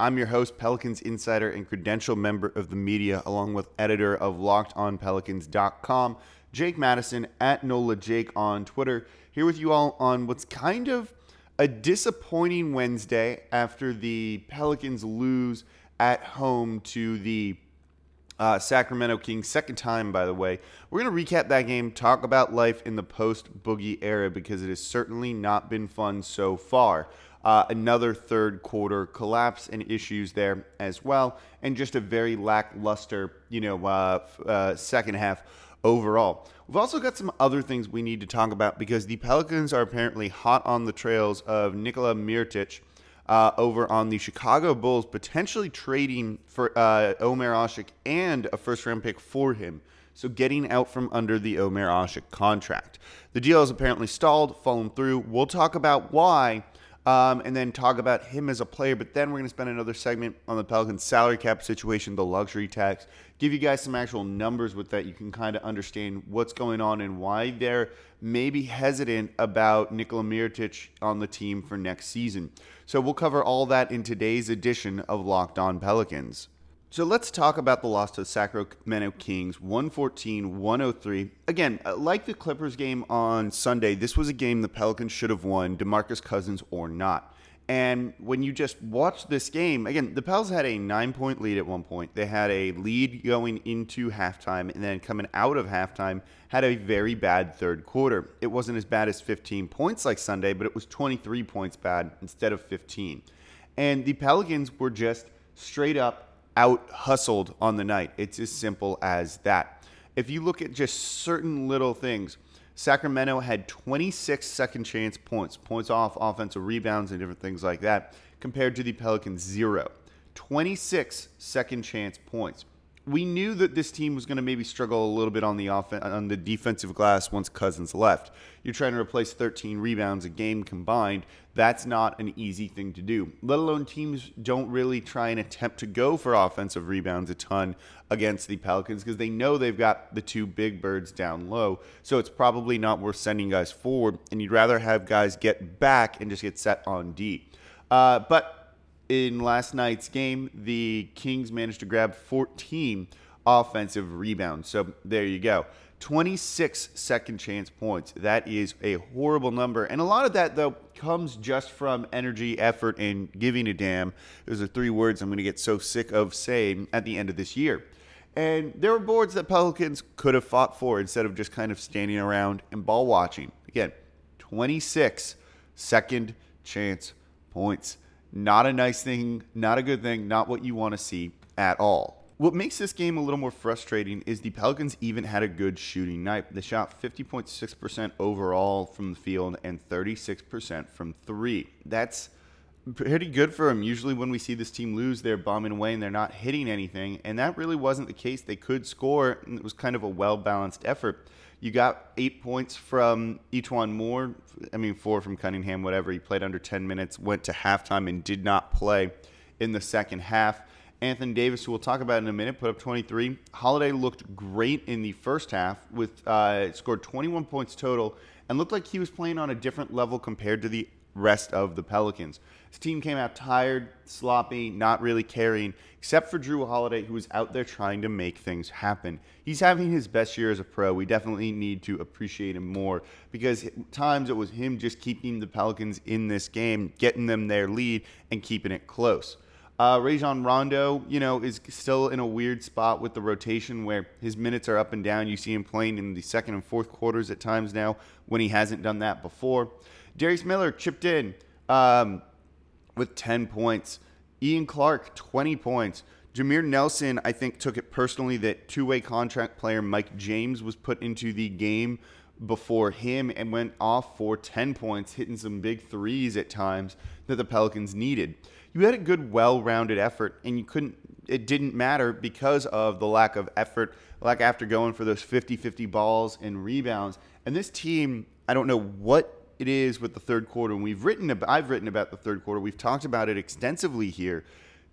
I'm your host, Pelicans insider and credential member of the media, along with editor of LockedOnPelicans.com, Jake Madison at NOLA Jake on Twitter. Here with you all on what's kind of a disappointing Wednesday after the Pelicans lose at home to the uh, Sacramento Kings, second time, by the way. We're going to recap that game, talk about life in the post Boogie era because it has certainly not been fun so far. Uh, another third quarter collapse and issues there as well, and just a very lackluster, you know, uh, uh, second half overall. We've also got some other things we need to talk about because the Pelicans are apparently hot on the trails of Nikola Mirotic uh, over on the Chicago Bulls, potentially trading for uh, Omer Asik and a first round pick for him. So getting out from under the Omer Asik contract. The deal is apparently stalled, fallen through. We'll talk about why um, and then talk about him as a player. But then we're going to spend another segment on the Pelicans salary cap situation, the luxury tax, give you guys some actual numbers with that. You can kind of understand what's going on and why they're maybe hesitant about Nikola Mirotic on the team for next season. So we'll cover all that in today's edition of Locked On Pelicans. So let's talk about the loss to the Sacramento Kings, 114 103. Again, like the Clippers game on Sunday, this was a game the Pelicans should have won, Demarcus Cousins or not. And when you just watch this game, again, the Pels had a nine point lead at one point. They had a lead going into halftime, and then coming out of halftime, had a very bad third quarter. It wasn't as bad as 15 points like Sunday, but it was 23 points bad instead of 15. And the Pelicans were just straight up out hustled on the night. It's as simple as that. If you look at just certain little things, Sacramento had 26 second chance points, points off offensive rebounds and different things like that, compared to the Pelicans zero. 26 second chance points we knew that this team was going to maybe struggle a little bit on the off- on the defensive glass once Cousins left. You're trying to replace 13 rebounds a game combined. That's not an easy thing to do. Let alone teams don't really try and attempt to go for offensive rebounds a ton against the Pelicans because they know they've got the two big birds down low. So it's probably not worth sending guys forward, and you'd rather have guys get back and just get set on D. Uh, but in last night's game, the Kings managed to grab 14 offensive rebounds. So there you go. 26 second chance points. That is a horrible number. And a lot of that, though, comes just from energy, effort, and giving a damn. Those are three words I'm going to get so sick of saying at the end of this year. And there were boards that Pelicans could have fought for instead of just kind of standing around and ball watching. Again, 26 second chance points. Not a nice thing, not a good thing, not what you want to see at all. What makes this game a little more frustrating is the Pelicans even had a good shooting night. They shot 50.6% overall from the field and 36% from three. That's pretty good for them. Usually, when we see this team lose, they're bombing away and they're not hitting anything. And that really wasn't the case. They could score, and it was kind of a well balanced effort. You got eight points from E'Twaun Moore. I mean, four from Cunningham, whatever. He played under 10 minutes, went to halftime, and did not play in the second half. Anthony Davis, who we'll talk about in a minute, put up 23. Holiday looked great in the first half, with uh, scored 21 points total, and looked like he was playing on a different level compared to the rest of the Pelicans. His team came out tired, sloppy, not really caring, except for Jrue Holiday, who was out there trying to make things happen. He's having his best year as a pro. We definitely need to appreciate him more because times it was him just keeping the Pelicans in this game, getting them their lead, and keeping it close. Uh, Rajon Rondo, you know, is still in a weird spot with the rotation where his minutes are up and down. You see him playing in the second and fourth quarters at times now when he hasn't done that before. Darius Miller chipped in um, with 10 points. Ian Clark, 20 points. Jameer Nelson, I think, took it personally that two way contract player Mike James was put into the game before him and went off for 10 points, hitting some big threes at times that the Pelicans needed. You had a good, well rounded effort, and you couldn't it didn't matter because of the lack of effort, like after going for those 50-50 balls and rebounds. And this team, I don't know what it is with the third quarter. And we've written about, I've written about the third quarter. We've talked about it extensively here.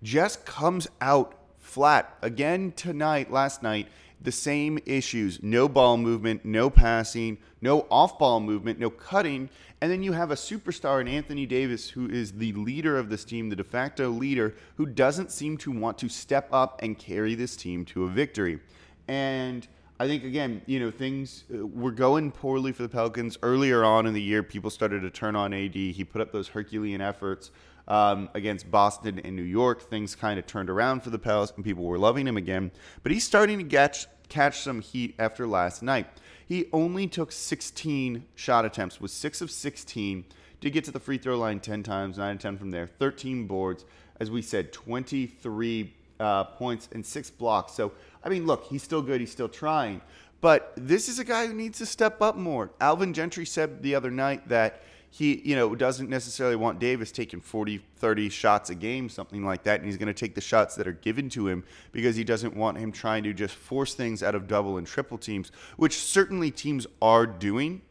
Just comes out flat again tonight, last night. The same issues no ball movement, no passing, no off ball movement, no cutting. And then you have a superstar in Anthony Davis, who is the leader of this team, the de facto leader, who doesn't seem to want to step up and carry this team to a victory. And I think again, you know, things uh, were going poorly for the Pelicans earlier on in the year. People started to turn on AD. He put up those Herculean efforts um, against Boston and New York. Things kind of turned around for the Pelicans, and people were loving him again. But he's starting to catch catch some heat after last night. He only took 16 shot attempts, was six of 16. Did get to the free throw line 10 times, 9 and 10 from there, 13 boards. As we said, 23 uh, points and six blocks. So, I mean, look, he's still good. He's still trying. But this is a guy who needs to step up more. Alvin Gentry said the other night that he, you know, doesn't necessarily want Davis taking 40, 30 shots a game, something like that. And he's going to take the shots that are given to him because he doesn't want him trying to just force things out of double and triple teams, which certainly teams are doing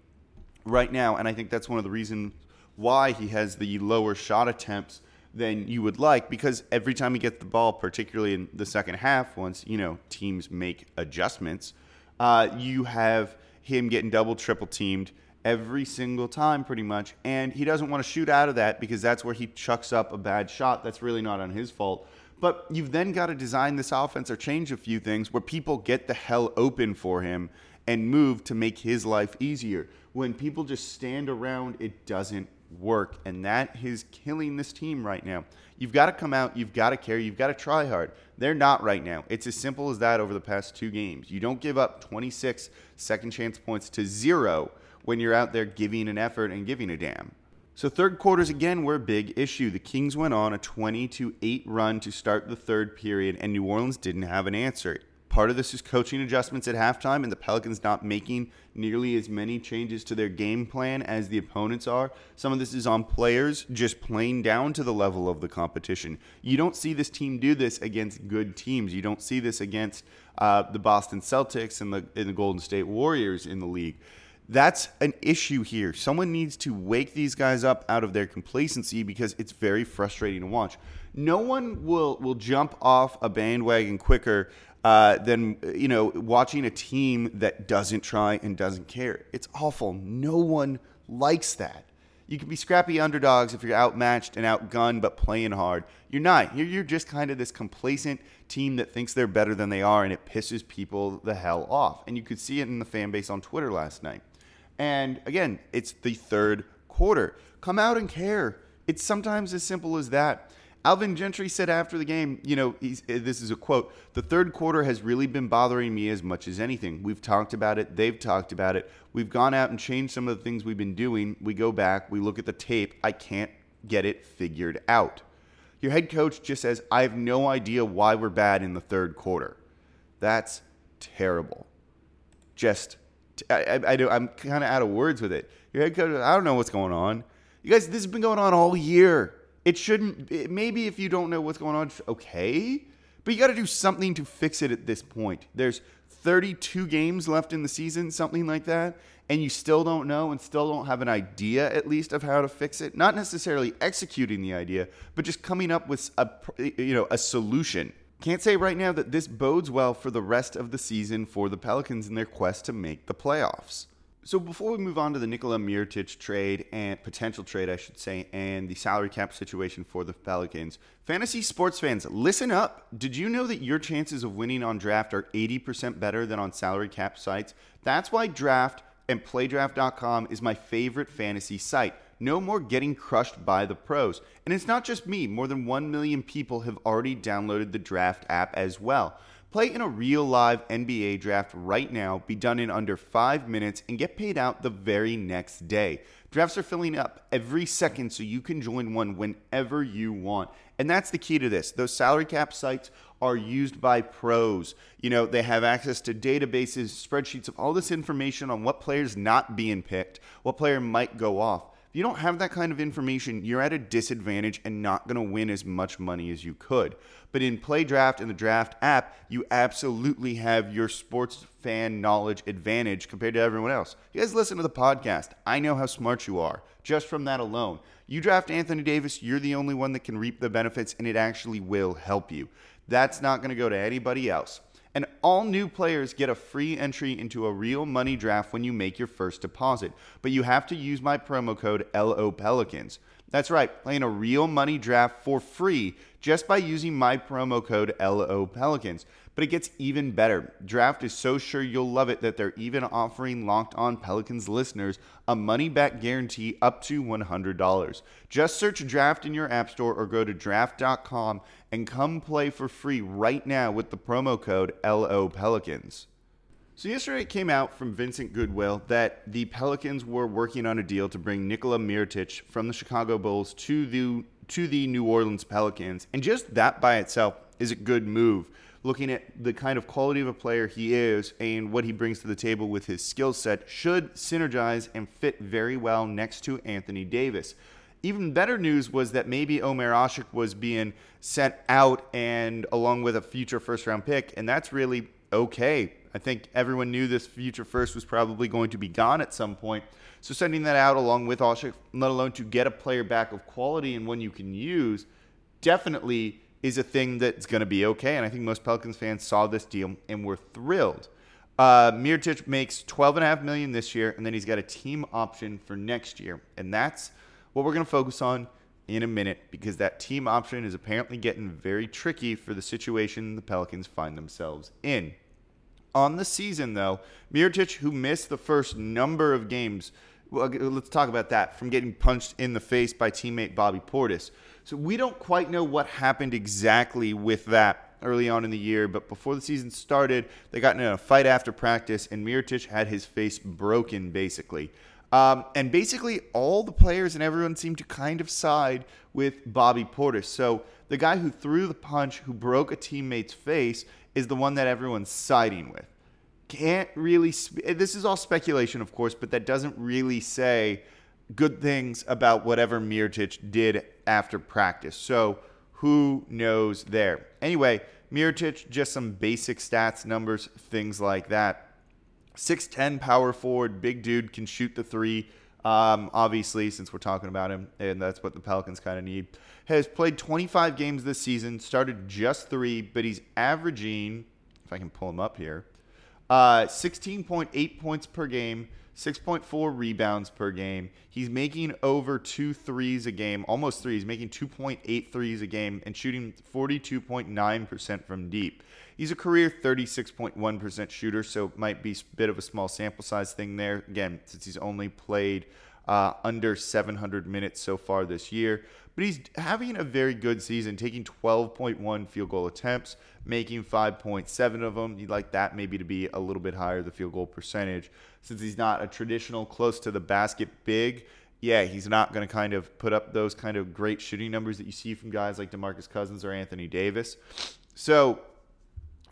right now. And I think that's one of the reasons why he has the lower shot attempts than you would like because every time he gets the ball, particularly in the second half, once, you know, teams make adjustments, uh, you have him getting double, triple teamed every single time, pretty much. And he doesn't want to shoot out of that because that's where he chucks up a bad shot. That's really not on his fault. But you've then got to design this offense or change a few things where people get the hell open for him and move to make his life easier. When people just stand around, it doesn't work. And that is killing this team right now. You've got to come out, you've got to care, you've got to try hard. They're not right now. It's as simple as that over the past two games. You don't give up 26 second chance points to zero when you're out there giving an effort and giving a damn. So third quarters again were a big issue. The Kings went on a 20 to 8 run to start the third period and New Orleans didn't have an answer. Part of this is coaching adjustments at halftime and the Pelicans not making nearly as many changes to their game plan as the opponents are. Some of this is on players just playing down to the level of the competition. You don't see this team do this against good teams. You don't see this against uh, the Boston Celtics and the, and the Golden State Warriors in the league. That's an issue here. Someone needs to wake these guys up out of their complacency because it's very frustrating to watch. No one will will jump off a bandwagon quicker uh, than you know watching a team that doesn't try and doesn't care. It's awful. No one likes that. You can be scrappy underdogs if you're outmatched and outgunned, but playing hard. You're not. You're, you're just kind of this complacent team that thinks they're better than they are, and it pisses people the hell off. And you could see it in the fan base on Twitter last night. And again, it's the third quarter. Come out and care. It's sometimes as simple as that. Alvin Gentry said after the game, you know, eh, this is a quote The third quarter has really been bothering me as much as anything. We've talked about it. They've talked about it. We've gone out and changed some of the things we've been doing. We go back, we look at the tape. I can't get it figured out. Your head coach just says, I have no idea why we're bad in the third quarter. That's terrible. Just I, I, do, I'm kind of out of words with it. Your head coach, I don't know what's going on. You guys, this has been going on all year. It shouldn't. It, maybe if you don't know what's going on, okay, but you got to do something to fix it at this point. There's 32 games left in the season, something like that, and you still don't know and still don't have an idea, at least, of how to fix it. Not necessarily executing the idea, but just coming up with a you know a solution. Can't say right now that this bodes well for the rest of the season for the Pelicans in their quest to make the playoffs. So before we move on to the Nikola Mirotic trade and potential trade, I should say, and the salary cap situation for the Pelicans, fantasy sports fans, listen up. Did you know that your chances of winning on draft are 80% better than on salary cap sites? That's why draft and playdraft.com is my favorite fantasy site. No more getting crushed by the pros. And it's not just me, more than 1 million people have already downloaded the Draft app as well. Play in a real live NBA draft right now, be done in under five minutes, and get paid out the very next day. Drafts are filling up every second, so you can join one whenever you want. And that's the key to this. Those salary cap sites are used by pros. You know, they have access to databases, spreadsheets of all this information on what players not being picked, what player might go off. You don't have that kind of information, you're at a disadvantage and not going to win as much money as you could. But in Play Draft and the Draft app, you absolutely have your sports fan knowledge advantage compared to everyone else. You guys listen to the podcast. I know how smart you are just from that alone. You draft Anthony Davis, you're the only one that can reap the benefits, and it actually will help you. That's not going to go to anybody else. And all new players get a free entry into a real money draft when you make your first deposit. But you have to use my promo code LO Pelicans. That's right, playing a real money draft for free just by using my promo code LO Pelicans. But it gets even better. Draft is so sure you'll love it that they're even offering Locked On Pelicans listeners a money back guarantee up to $100. Just search Draft in your App Store or go to draft.com and come play for free right now with the promo code LO Pelicans. So yesterday it came out from Vincent Goodwill that the Pelicans were working on a deal to bring Nikola Mirotic from the Chicago Bulls to the to the New Orleans Pelicans, and just that by itself is a good move. Looking at the kind of quality of a player he is and what he brings to the table with his skill set, should synergize and fit very well next to Anthony Davis even better news was that maybe Omer Asik was being sent out and along with a future first round pick, and that's really okay. I think everyone knew this future first was probably going to be gone at some point. So sending that out along with Asik, let alone to get a player back of quality and one you can use, definitely is a thing that's going to be okay. And I think most Pelicans fans saw this deal and were thrilled. Uh, Mirotic makes 12.5 million this year, and then he's got a team option for next year, and that's – what we're going to focus on in a minute because that team option is apparently getting very tricky for the situation the Pelicans find themselves in. On the season, though, Mirotic, who missed the first number of games, well, let's talk about that, from getting punched in the face by teammate Bobby Portis. So we don't quite know what happened exactly with that early on in the year, but before the season started, they got in a fight after practice, and Mirotic had his face broken, basically. Um, and basically, all the players and everyone seemed to kind of side with Bobby Portis. So the guy who threw the punch, who broke a teammate's face, is the one that everyone's siding with. Can't really. Sp- eh, this is all speculation, of course, but that doesn't really say good things about whatever Mirotic did after practice. So who knows there? Anyway, Mirotic, just some basic stats, numbers, things like that. 6'10 power forward, big dude, can shoot the three. Um, obviously, since we're talking about him, and that's what the Pelicans kind of need. Has played 25 games this season, started just three, but he's averaging, if I can pull him up here, uh, 16.8 points per game, 6.4 rebounds per game. He's making over two threes a game, almost three. He's making 2.8 threes a game and shooting 42.9% from deep. He's a career 36.1% shooter, so it might be a bit of a small sample size thing there. Again, since he's only played uh, under 700 minutes so far this year. But he's having a very good season, taking 12.1 field goal attempts, making 5.7 of them. You'd like that maybe to be a little bit higher, the field goal percentage. Since he's not a traditional close to the basket big, yeah, he's not going to kind of put up those kind of great shooting numbers that you see from guys like DeMarcus Cousins or Anthony Davis. So,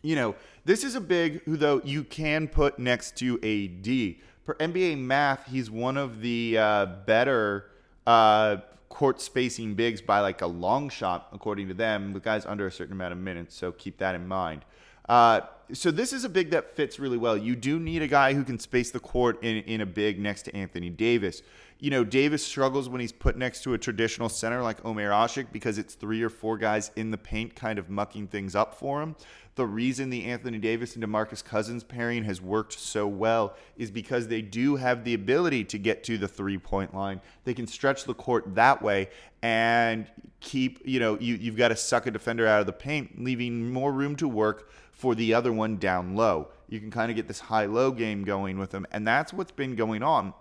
you know, this is a big who, though, you can put next to a D. For NBA math, he's one of the uh, better uh, court spacing bigs by like a long shot, according to them. The guy's under a certain amount of minutes, so keep that in mind. Uh, so this is a big that fits really well. You do need a guy who can space the court in, in a big next to Anthony Davis. You know, Davis struggles when he's put next to a traditional center like Omer Asik because it's three or four guys in the paint kind of mucking things up for him. The reason the Anthony Davis and DeMarcus Cousins pairing has worked so well is because they do have the ability to get to the three point line. They can stretch the court that way and keep, you know, you, you've got to suck a defender out of the paint, leaving more room to work for the other one down low. You can kind of get this high low game going with them. And that's what's been going on.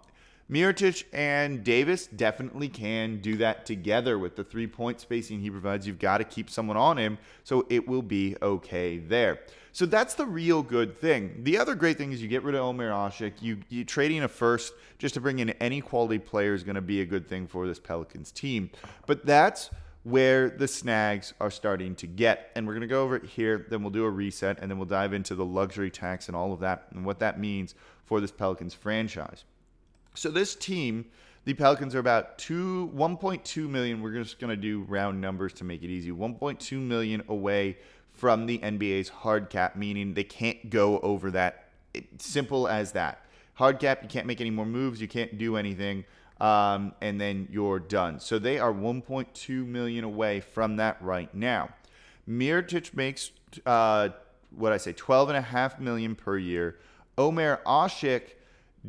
Mirotic and Davis definitely can do that together with the three point spacing he provides. You've got to keep someone on him, so it will be okay there. So that's the real good thing. The other great thing is you get rid of Omer Asik. You, you trading a first just to bring in any quality player is going to be a good thing for this Pelicans team. But that's where the snags are starting to get. And we're going to go over it here, then we'll do a reset, and then we'll dive into the luxury tax and all of that and what that means for this Pelicans franchise. So this team The Pelicans are about two 1.2 million. We're just to do round numbers to make it easy. 1.2 million away from the NBA's hard cap, meaning they can't go over that. Simple as that. Hard cap, you can't make any more moves, you can't do anything, um, and then you're done. So they are 1.2 million away from that right now. Mirotic makes uh, what I say, 12 and a half million per year. Omer Asik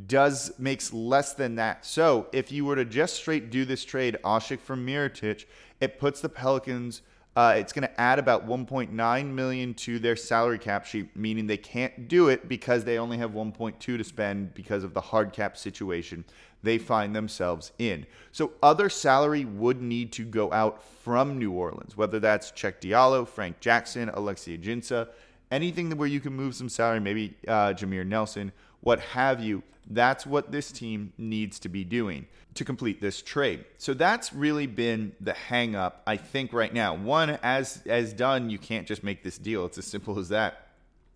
does makes less than that. So if you were to just straight do this trade, Asik for Mirotic, it puts the Pelicans. Uh, it's going to add about 1.9 million to their salary cap sheet, meaning they can't do it because they only have 1.2 to spend because of the hard cap situation they find themselves in. So other salary would need to go out from New Orleans, whether that's Cheick Diallo, Frank Jackson, Alexis Ajinca, anything where you can move some salary, maybe uh, Jameer Nelson, what have you. That's what this team needs to be doing to complete this trade. So that's really been the hang up, I think, right now. One, as as done, you can't just make this deal. It's as simple as that.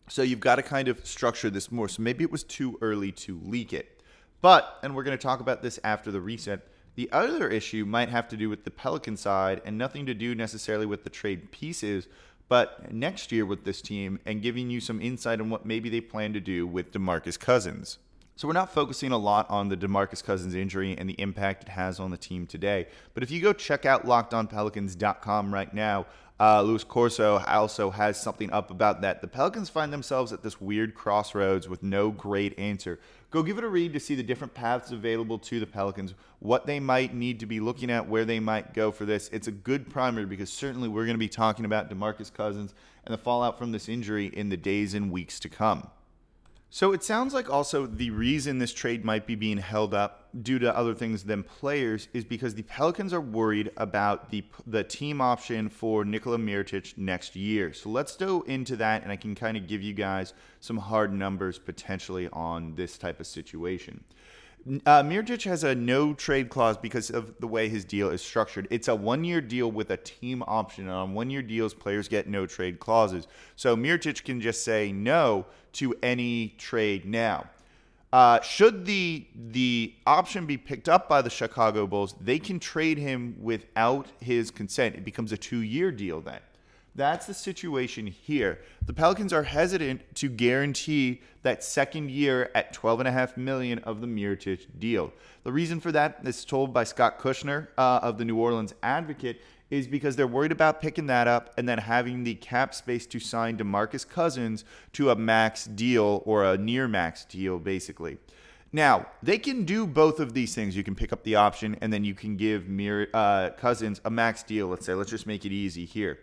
So you've got to kind of structure this more. So maybe it was too early to leak it. But, and we're going to talk about this after the reset, the other issue might have to do with the Pelican side and nothing to do necessarily with the trade pieces, but next year with this team and giving you some insight on what maybe they plan to do with DeMarcus Cousins. So we're not focusing a lot on the DeMarcus Cousins injury and the impact it has on the team today. But if you go check out lockedonpelicans.com right now, uh, Luis Corso also has something up about that. The Pelicans find themselves at this weird crossroads with no great answer. Go give it a read to see the different paths available to the Pelicans, what they might need to be looking at, where they might go for this. It's a good primer because certainly we're going to be talking about DeMarcus Cousins and the fallout from this injury in the days and weeks to come. So it sounds like also the reason this trade might be being held up due to other things than players is because the Pelicans are worried about the the team option for Nikola Mirotic next year. So let's go into that and I can kind of give you guys some hard numbers potentially on this type of situation. Uh, Mirotic has a no trade clause because of the way his deal is structured. It's a one year deal with a team option. And on one year deals, players get no trade clauses. So Mirotic can just say no to any trade now. Uh, should the the option be picked up by the Chicago Bulls, they can trade him without his consent. It becomes a two year deal then. That's the situation here. The Pelicans are hesitant to guarantee that second year at 12.5 million of the Mirotic deal. The reason for that is told by Scott Kushner uh, of the New Orleans Advocate is because they're worried about picking that up and then having the cap space to sign DeMarcus Cousins to a max deal or a near max deal, basically. Now, they can do both of these things. You can pick up the option and then you can give Mir- uh, Cousins a max deal, let's say. Let's just make it easy here.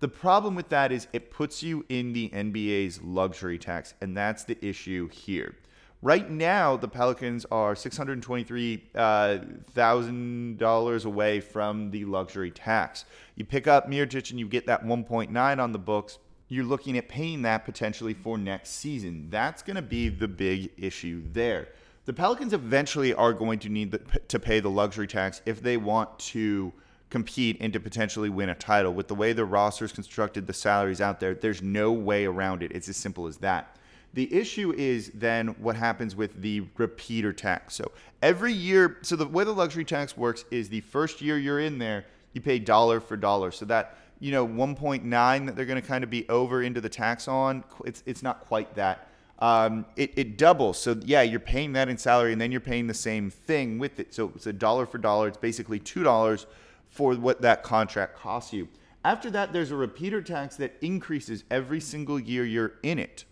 The problem with that is it puts you in the NBA's luxury tax, and that's the issue here. Right now, the Pelicans are $623,000 uh, away from the luxury tax. You pick up Mirotic and you get that 1.9 on the books. You're looking at paying that potentially for next season. That's going to be the big issue there. The Pelicans eventually are going to need to pay the luxury tax if they want to – compete and to potentially win a title. With the way the roster is constructed, the salaries out there, there's no way around it. It's as simple as that. The issue is then what happens with the repeater tax. So every year, so the way the luxury tax works is the first year you're in there, you pay dollar for dollar. So that you know 1.9 that they're going to kind of be over into the tax on, it's it's not quite that. Um, it, it doubles. So yeah, you're paying that in salary, and then you're paying the same thing with it. So it's a dollar for dollar. It's basically two dollars for what that contract costs you. After that, there's a repeater tax that increases every single year you're in it.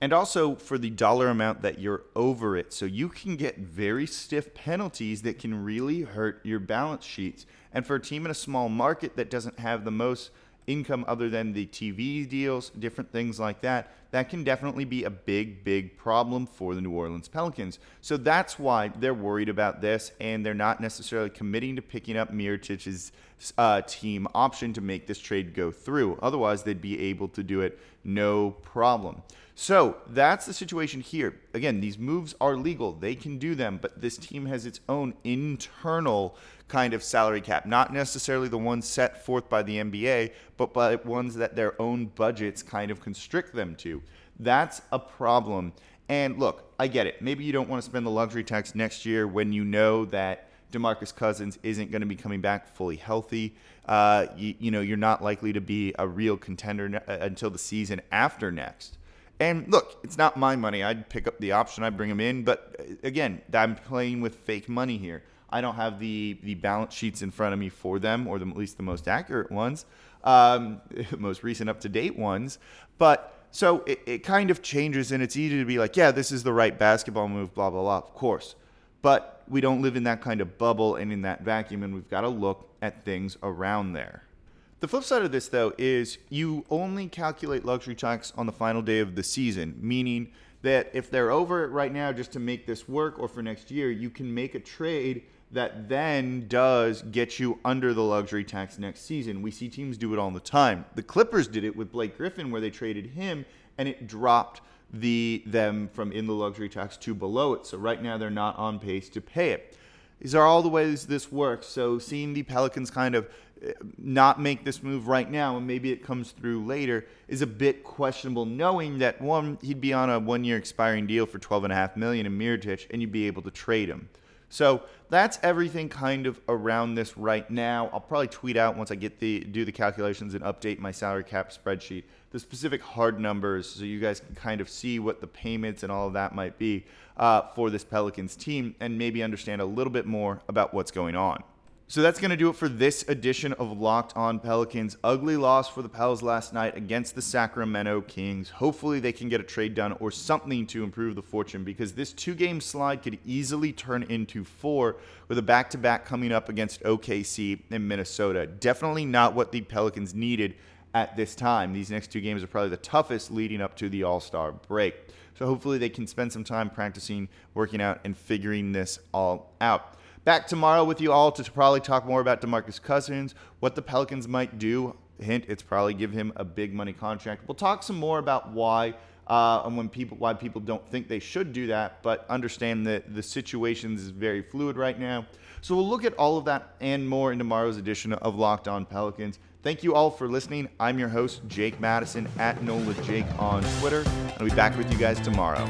And also for the dollar amount that you're over it. So you can get very stiff penalties that can really hurt your balance sheets. And for a team in a small market that doesn't have the most income other than the TV deals, different things like that, that can definitely be a big, big problem for the New Orleans Pelicans. So that's why they're worried about this, and they're not necessarily committing to picking up Mirotic's uh, team option to make this trade go through. Otherwise, they'd be able to do it no problem. So that's the situation here. Again, these moves are legal. They can do them, but this team has its own internal kind of salary cap, not necessarily the ones set forth by the NBA, but by ones that their own budgets kind of constrict them to. That's a problem. And look, I get it. Maybe you don't want to spend the luxury tax next year when you know that DeMarcus Cousins isn't going to be coming back fully healthy. Uh, you, you, know, you're not likely to be a real contender uh, until the season after next. And look, it's not my money. I'd pick up the option, I'd bring him in. But uh, again, I'm playing with fake money here. I don't have the, the balance sheets in front of me for them, or the, at least the most accurate ones, um, most recent up to date ones. But so it, it kind of changes, and it's easy to be like, yeah, this is the right basketball move, blah, blah, blah, of course. But we don't live in that kind of bubble and in that vacuum, and we've got to look at things around there. The flip side of this, though, is you only calculate luxury tax on the final day of the season, meaning that if they're over it right now just to make this work or for next year, you can make a trade that then does get you under the luxury tax next season. We see teams do it all the time. The Clippers did it with Blake Griffin where they traded him and it dropped the them from in the luxury tax to below it. So right now they're not on pace to pay it. These are all the ways this works. So seeing the Pelicans kind of not make this move right now and maybe it comes through later is a bit questionable knowing that one he'd be on a one year expiring deal for 12.5 million in Mirotic and you'd be able to trade him. So that's everything kind of around this right now. I'll probably tweet out once I get the do the calculations and update my salary cap spreadsheet the specific hard numbers so you guys can kind of see what the payments and all of that might be uh, for this Pelicans team and maybe understand a little bit more about what's going on. So that's going to do it for this edition of Locked On Pelicans. Ugly loss for the Pels last night against the Sacramento Kings. Hopefully, they can get a trade done or something to improve the fortune because this two game slide could easily turn into four with a back to back coming up against OKC in Minnesota. Definitely not what the Pelicans needed at this time. These next two games are probably the toughest leading up to the All Star break. So hopefully, they can spend some time practicing, working out, and figuring this all out. Back tomorrow with you all to probably talk more about DeMarcus Cousins, what the Pelicans might do. Hint, it's probably give him a big money contract. We'll talk some more about why uh, and when people why people don't think they should do that, but understand that the situation is very fluid right now. So we'll look at all of that and more in tomorrow's edition of Locked On Pelicans. Thank you all for listening. I'm your host, Jake Madison at NOLA Jake on Twitter. And I'll be back with you guys tomorrow.